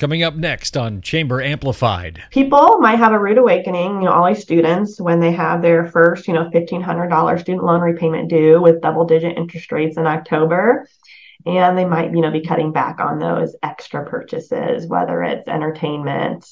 Coming up next on Chamber Amplified. People might have a rude awakening, you know, all these students when they have their first, you know, $1,500 student loan repayment due with double digit interest rates in October. And they might, you know, be cutting back on those extra purchases, whether it's entertainment.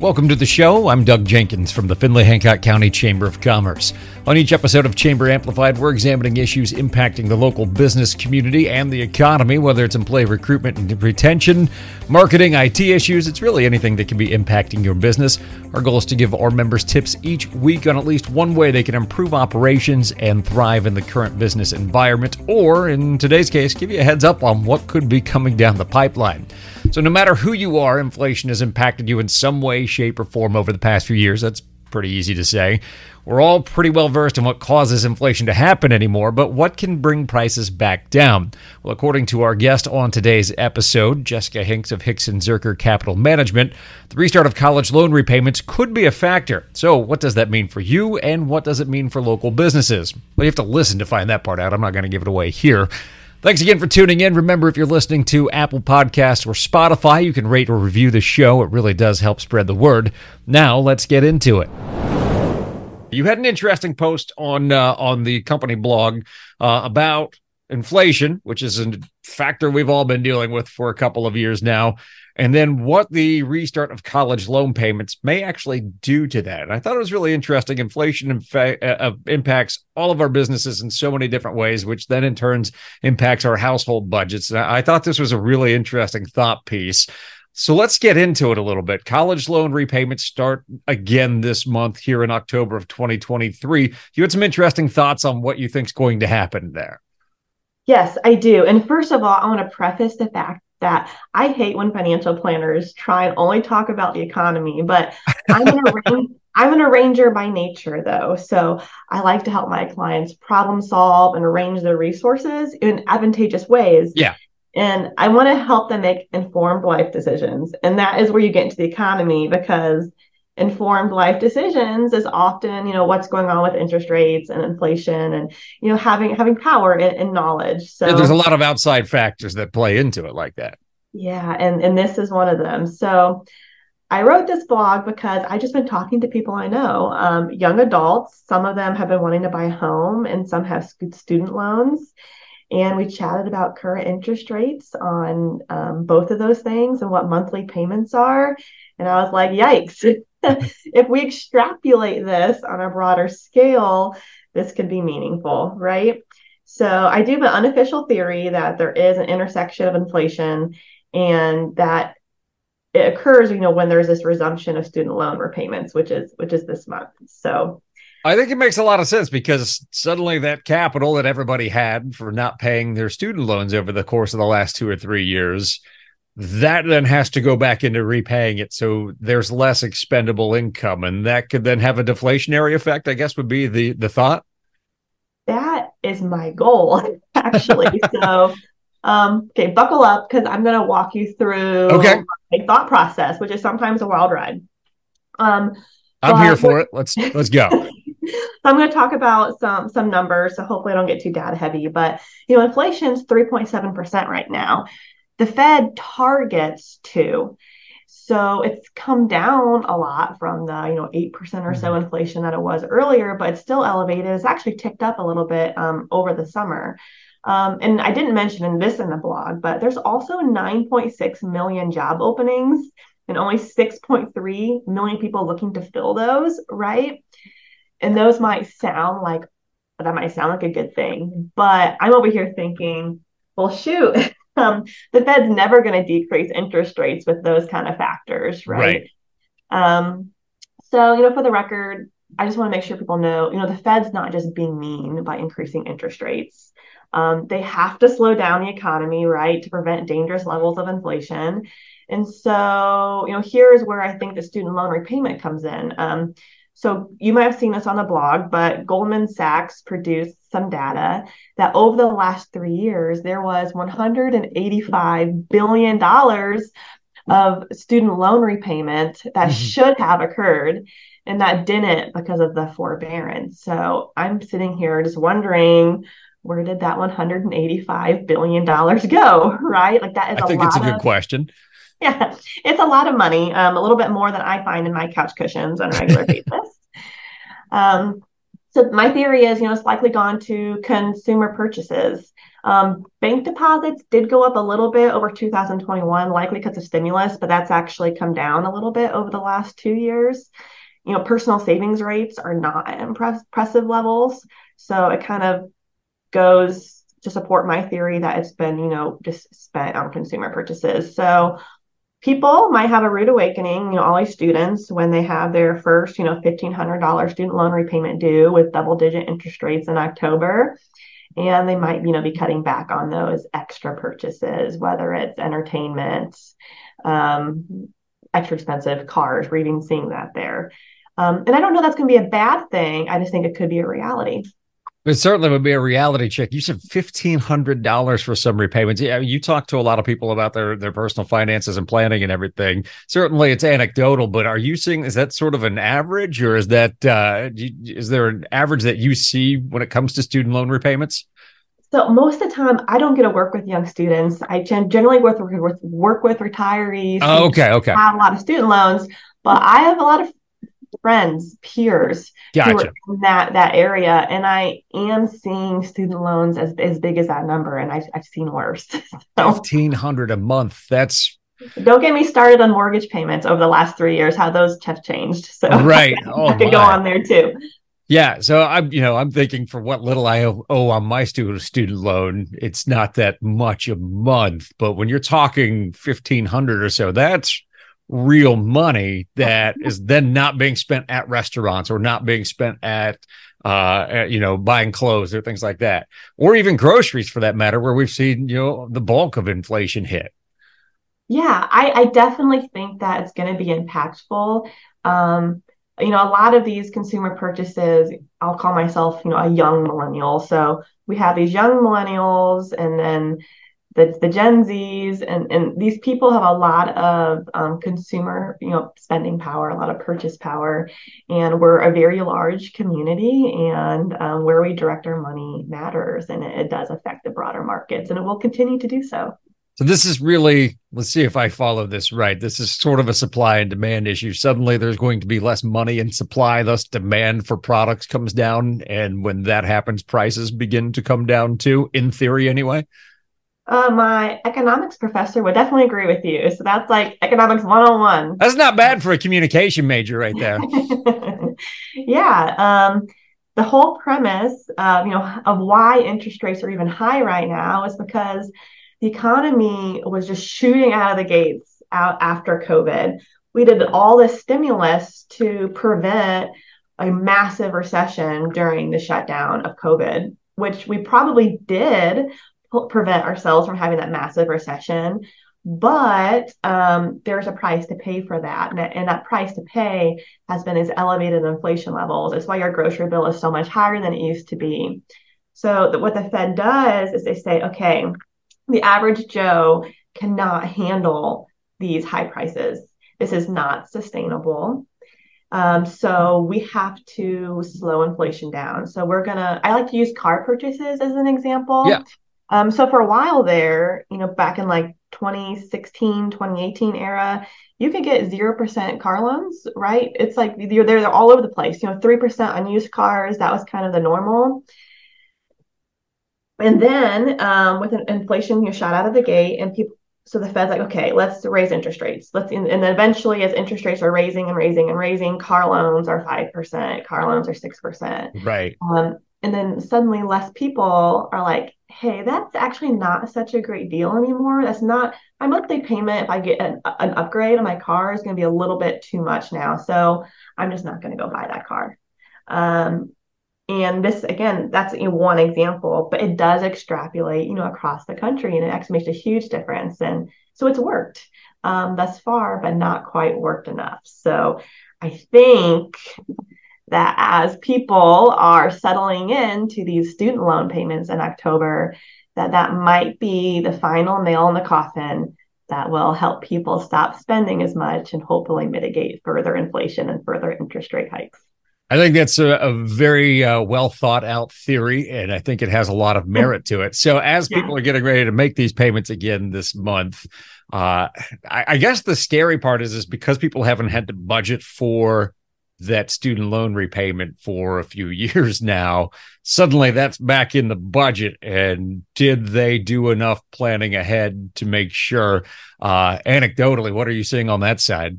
Welcome to the show. I'm Doug Jenkins from the Findlay Hancock County Chamber of Commerce. On each episode of Chamber Amplified, we're examining issues impacting the local business community and the economy, whether it's employee recruitment and retention, marketing, IT issues. It's really anything that can be impacting your business. Our goal is to give our members tips each week on at least one way they can improve operations and thrive in the current business environment, or in today's case, give you a heads up on what could be coming down the pipeline. So, no matter who you are, inflation has impacted you in some way, shape, or form over the past few years. That's pretty easy to say. We're all pretty well versed in what causes inflation to happen anymore, but what can bring prices back down? Well, according to our guest on today's episode, Jessica Hinks of Hixon Zuercher Capital Management, the restart of college loan repayments could be a factor. So, what does that mean for you, and what does it mean for local businesses? Well, you have to listen to find that part out. I'm not going to give it away here. Thanks again for tuning in. Remember, if you're listening to Apple Podcasts or Spotify, you can rate or review the show. It really does help spread the word. Now, let's get into it. You had an interesting post on uh, on the company blog uh, about inflation, which is a factor we've all been dealing with for a couple of years now, and then what the restart of college loan payments may actually do to that. And I thought it was really interesting. Inflation in fa- uh, impacts all of our businesses in so many different ways, which then in turns impacts our household budgets. And I thought this was a really interesting thought piece. So let's get into it a little bit. College loan repayments start again this month here in October of 2023. You had some interesting thoughts on what you think is going to happen there. Yes, I do. And first of all, I want to preface the fact that I hate when financial planners try and only talk about the economy, but I'm an, arrange- I'm an arranger by nature, though. So I like to help my clients problem solve and arrange their resources in advantageous ways. Yeah. And I want to help them make informed life decisions. And that is where you get into the economy because informed life decisions is often, you know, what's going on with interest rates and inflation and, you know, having having power and, and knowledge. So yeah, there's a lot of outside factors that play into it like that. Yeah. And and this is one of them. So I wrote this blog because I just been talking to people I know, um, young adults. Some of them have been wanting to buy a home, and some have student loans and we chatted about current interest rates on um, both of those things and what monthly payments are. And I was like, yikes, if we extrapolate this on a broader scale, this could be meaningful, right? So I do have an unofficial theory that there is an intersection of inflation and that it occurs, you know, when there's this resumption of student loan repayments, which is which is this month. So I think it makes a lot of sense because suddenly that capital that everybody had for not paying their student loans over the course of the last two or three years, that then has to go back into repaying it. So there's less expendable income, and that could then have a deflationary effect, I guess would be the the thought. That is my goal, actually. so um, okay, buckle up because I'm gonna walk you through okay. my thought process, which is sometimes a wild ride. Um I'm here for it. Let's let's go. so I'm going to talk about some some numbers. So hopefully I don't get too data heavy. But you know, inflation's 3.7 percent right now. The Fed targets two. So it's come down a lot from the you know eight percent or so mm-hmm. inflation that it was earlier, but it's still elevated. It's actually ticked up a little bit um, over the summer. Um, and I didn't mention this in the blog, but there's also 9.6 million job openings and only 6.3 million people looking to fill those, right? And those might sound like that might sound like a good thing, but I'm over here thinking, well, shoot, um, the Fed's never going to decrease interest rates with those kind of factors, right? right? Um, so, you know, for the record, I just want to make sure people know, you know, the Fed's not just being mean by increasing interest rates. Um, they have to slow down the economy, right, to prevent dangerous levels of inflation. And so, you know, here is where I think the student loan repayment comes in. Um, so you might have seen this on the blog, but Goldman Sachs produced some data that over the last three years, there was $185 billion of student loan repayment that mm-hmm. should have occurred and that didn't because of the forbearance. So I'm sitting here just wondering where did that 185 billion dollars go? Right? Like that is I a think it's a good of, question. Yeah, it's a lot of money. Um, a little bit more than I find in my couch cushions on a regular basis. Um, so my theory is, you know, it's likely gone to consumer purchases. Um, bank deposits did go up a little bit over 2021, likely because of stimulus, but that's actually come down a little bit over the last two years. You know, personal savings rates are not at impressive levels. So it kind of goes to support my theory that it's been, you know, just spent on consumer purchases. So people might have a rude awakening, you know, all these students when they have their first, you know, $1,500 student loan repayment due with double digit interest rates in October. And they might, you know, be cutting back on those extra purchases, whether it's entertainment, um, extra expensive cars. We're even seeing that there. Um, and I don't know that's going to be a bad thing. I just think it could be a reality. It certainly would be a reality check. You said fifteen hundred dollars for some repayments. Yeah, you talk to a lot of people about their their personal finances and planning and everything. Certainly, it's anecdotal, but are you seeing is that sort of an average, or is that uh, is there an average that you see when it comes to student loan repayments? So most of the time, I don't get to work with young students. I generally work with work with retirees. Oh, okay, okay. Have a lot of student loans, but I have a lot of friends, peers gotcha. who are in that that area, and I am seeing student loans as as big as that number, and I've I've seen worse. so, Fifteen hundred a month. That's don't get me started on mortgage payments over the last three years. How those have changed. So right, oh, I could go on there too. Yeah, so I'm you know I'm thinking for what little I owe, on my student student loan, it's not that much a month. But when you're talking fifteen hundred or so, that's real money that is then not being spent at restaurants or not being spent at uh you know buying clothes or things like that or even groceries for that matter where we've seen you know the bulk of inflation hit. Yeah i i definitely think that it's going to be impactful. Um you know a lot of these consumer purchases i'll call myself you know a young millennial. So we have these young millennials and then the, the Gen Zs and, and these people have a lot of um, consumer, you know, spending power, a lot of purchase power, and we're a very large community, and um, where we direct our money matters, and it, it does affect the broader markets, and it will continue to do so. So this is really, let's see if I follow this right. This is sort of a supply and demand issue. Suddenly there's going to be less money in supply, thus demand for products comes down. And when that happens, prices begin to come down too, in theory anyway. Uh, my economics professor would definitely agree with you. So that's like economics 101. That's not bad for a communication major right there. yeah. Um, the whole premise of, you know, of why interest rates are even high right now is because the economy was just shooting out of the gates out after COVID. We did all this stimulus to prevent a massive recession during the shutdown of COVID, which we probably did prevent ourselves from having that massive recession. But um, there's a price to pay for that. And, and that price to pay has been these elevated inflation levels. It's why your grocery bill is so much higher than it used to be. So what the Fed does is they say, okay, the average Joe cannot handle these high prices. This is not sustainable. Um, so we have to slow inflation down. So we're gonna. I like to use car purchases as an example. Yeah. Um, so for a while there, you know, back in like 2016, 2018 era, you could get 0% car loans, right? It's like you're there, they're all over the place. You know, 3% on used cars, that was kind of the normal. And then um, with an inflation, you shot out of the gate and people, so the Fed's like, okay, let's raise interest rates. Let's, and then eventually as interest rates are raising and raising and raising, car loans are 5%, car loans are 6%. Right. Um, and then suddenly less people are like, hey, that's actually not such a great deal anymore. That's not my monthly payment. If I get an, an upgrade on my car, is going to be a little bit too much now. So I'm just not going to go buy that car. Um, and this again, that's you know, one example, but it does extrapolate, you know, across the country, and it actually makes a huge difference. And so it's worked um, thus far, but not quite worked enough. So I think that as people are settling into these student loan payments in October, that that might be the final nail in the coffin that will help people stop spending as much and hopefully mitigate further inflation and further interest rate hikes. I think that's a, a very uh, well thought out theory, and I think it has a lot of merit to it. So, as yeah. people are getting ready to make these payments again this month, uh, I, I guess the scary part is is because people haven't had to budget for that student loan repayment for a few years now. Suddenly that's back in the budget. And did they do enough planning ahead to make sure? Uh, anecdotally, what are you seeing on that side?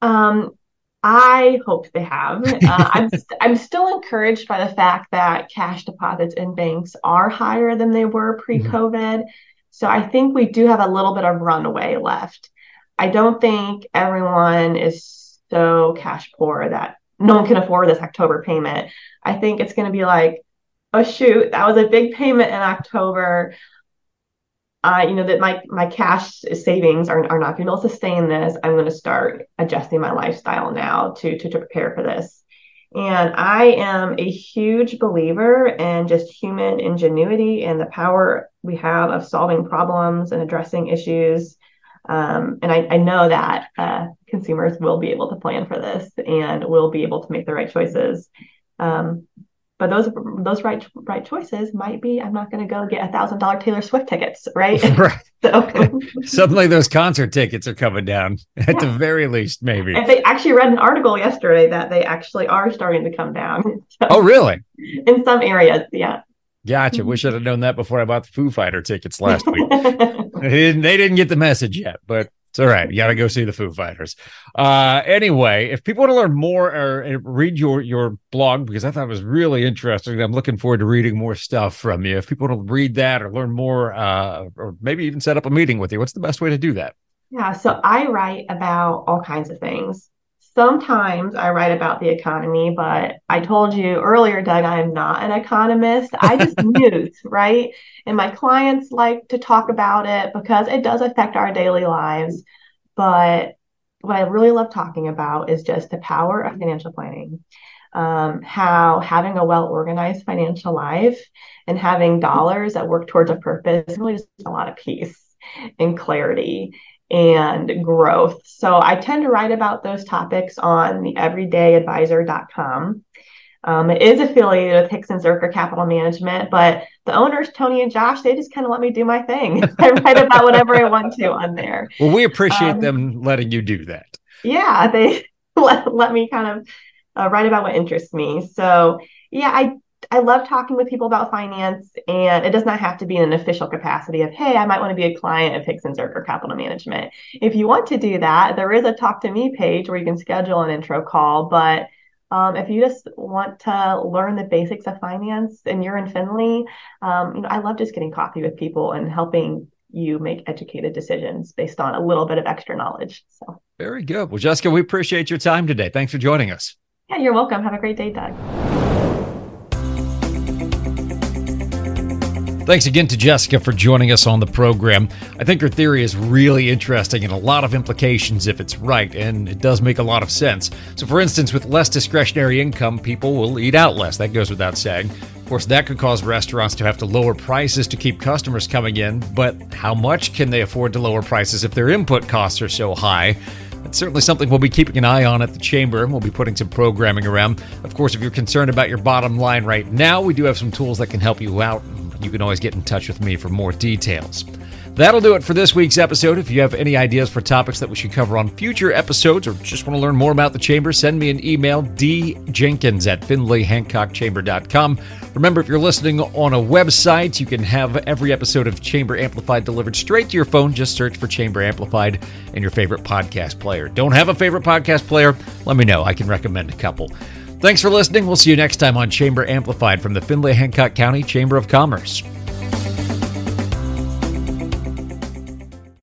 Um, I hope they have. Uh, I'm I'm still encouraged by the fact that cash deposits in banks are higher than they were mm-hmm. pre-COVID. Mm-hmm. So I think we do have a little bit of runaway left. I don't think everyone is so cash poor that no one can afford this October payment. I think it's going to be like, oh shoot, that was a big payment in October. Uh, you know that my my cash savings are, are not going to sustain this. I'm going to start adjusting my lifestyle now to, to to prepare for this. And I am a huge believer in just human ingenuity and the power we have of solving problems and addressing issues. Um, and I, I, know that uh, consumers will be able to plan for this and will be able to make the right choices. Um, but those those right right choices might be I'm not going to go get a thousand dollar Taylor Swift tickets, right? right. So suddenly those concert tickets are coming down at yeah. the very least, maybe. If they actually read an article yesterday that they actually are starting to come down. So, oh, really? In some areas, yeah. Gotcha. Mm-hmm. Wish I'd have known that before I bought the Foo Fighter tickets last week. they, didn't, they didn't get the message yet, but it's all right. You got to go see the Foo Fighters. Uh, anyway, if people want to learn more or read your your blog, because I thought it was really interesting, I'm looking forward to reading more stuff from you. If people want to read that or learn more, uh, or maybe even set up a meeting with you, what's the best way to do that? Yeah, so I write about all kinds of things sometimes I write about the economy, but I told you earlier, Doug, I am not an economist. I just news, right? And my clients like to talk about it because it does affect our daily lives. But what I really love talking about is just the power of financial planning. Um, how having a well organized financial life and having dollars that work towards a purpose really just a lot of peace and clarity and growth. So I tend to write about those topics on the everydayadvisor.com. Um, it is affiliated with Hixon Zuercher Capital Management, but the owners, Tony and Josh, they just kind of let me do my thing. I write about whatever I want to on there. Well, we appreciate um, them letting you do that. Yeah, they let, let me kind of uh, write about what interests me. So, yeah, I I love talking with people about finance, and it does not have to be in an official capacity of, hey, I might want to be a client of Hixon Zuercher Capital Management. If you want to do that, there is a talk to me page where you can schedule an intro call. But um, if you just want to learn the basics of finance and you're in Findlay, um, you know, I love just getting coffee with people and helping you make educated decisions based on a little bit of extra knowledge. So very good. Well, Jessica, we appreciate your time today. Thanks for joining us. Yeah, you're welcome. Have a great day, Doug. Thanks again to Jessica for joining us on the program. I think her theory is really interesting and a lot of implications if it's right, and it does make a lot of sense. So, for instance, with less discretionary income, people will eat out less. That goes without saying. Of course, that could cause restaurants to have to lower prices to keep customers coming in, but how much can they afford to lower prices if their input costs are so high? It's certainly something we'll be keeping an eye on at the Chamber. We'll be putting some programming around. Of course, if you're concerned about your bottom line right now, we do have some tools that can help you out you can always get in touch with me for more details. That'll do it for this week's episode. If you have any ideas for topics that we should cover on future episodes or just want to learn more about the Chamber, send me an email, djenkins at findlayhancockchamber.com. Remember, if you're listening on a website, you can have every episode of Chamber Amplified delivered straight to your phone. Just search for Chamber Amplified in your favorite podcast player. Don't have a favorite podcast player? Let me know. I can recommend a couple. Thanks for listening. We'll see you next time on Chamber Amplified from the Findlay Hancock County Chamber of Commerce.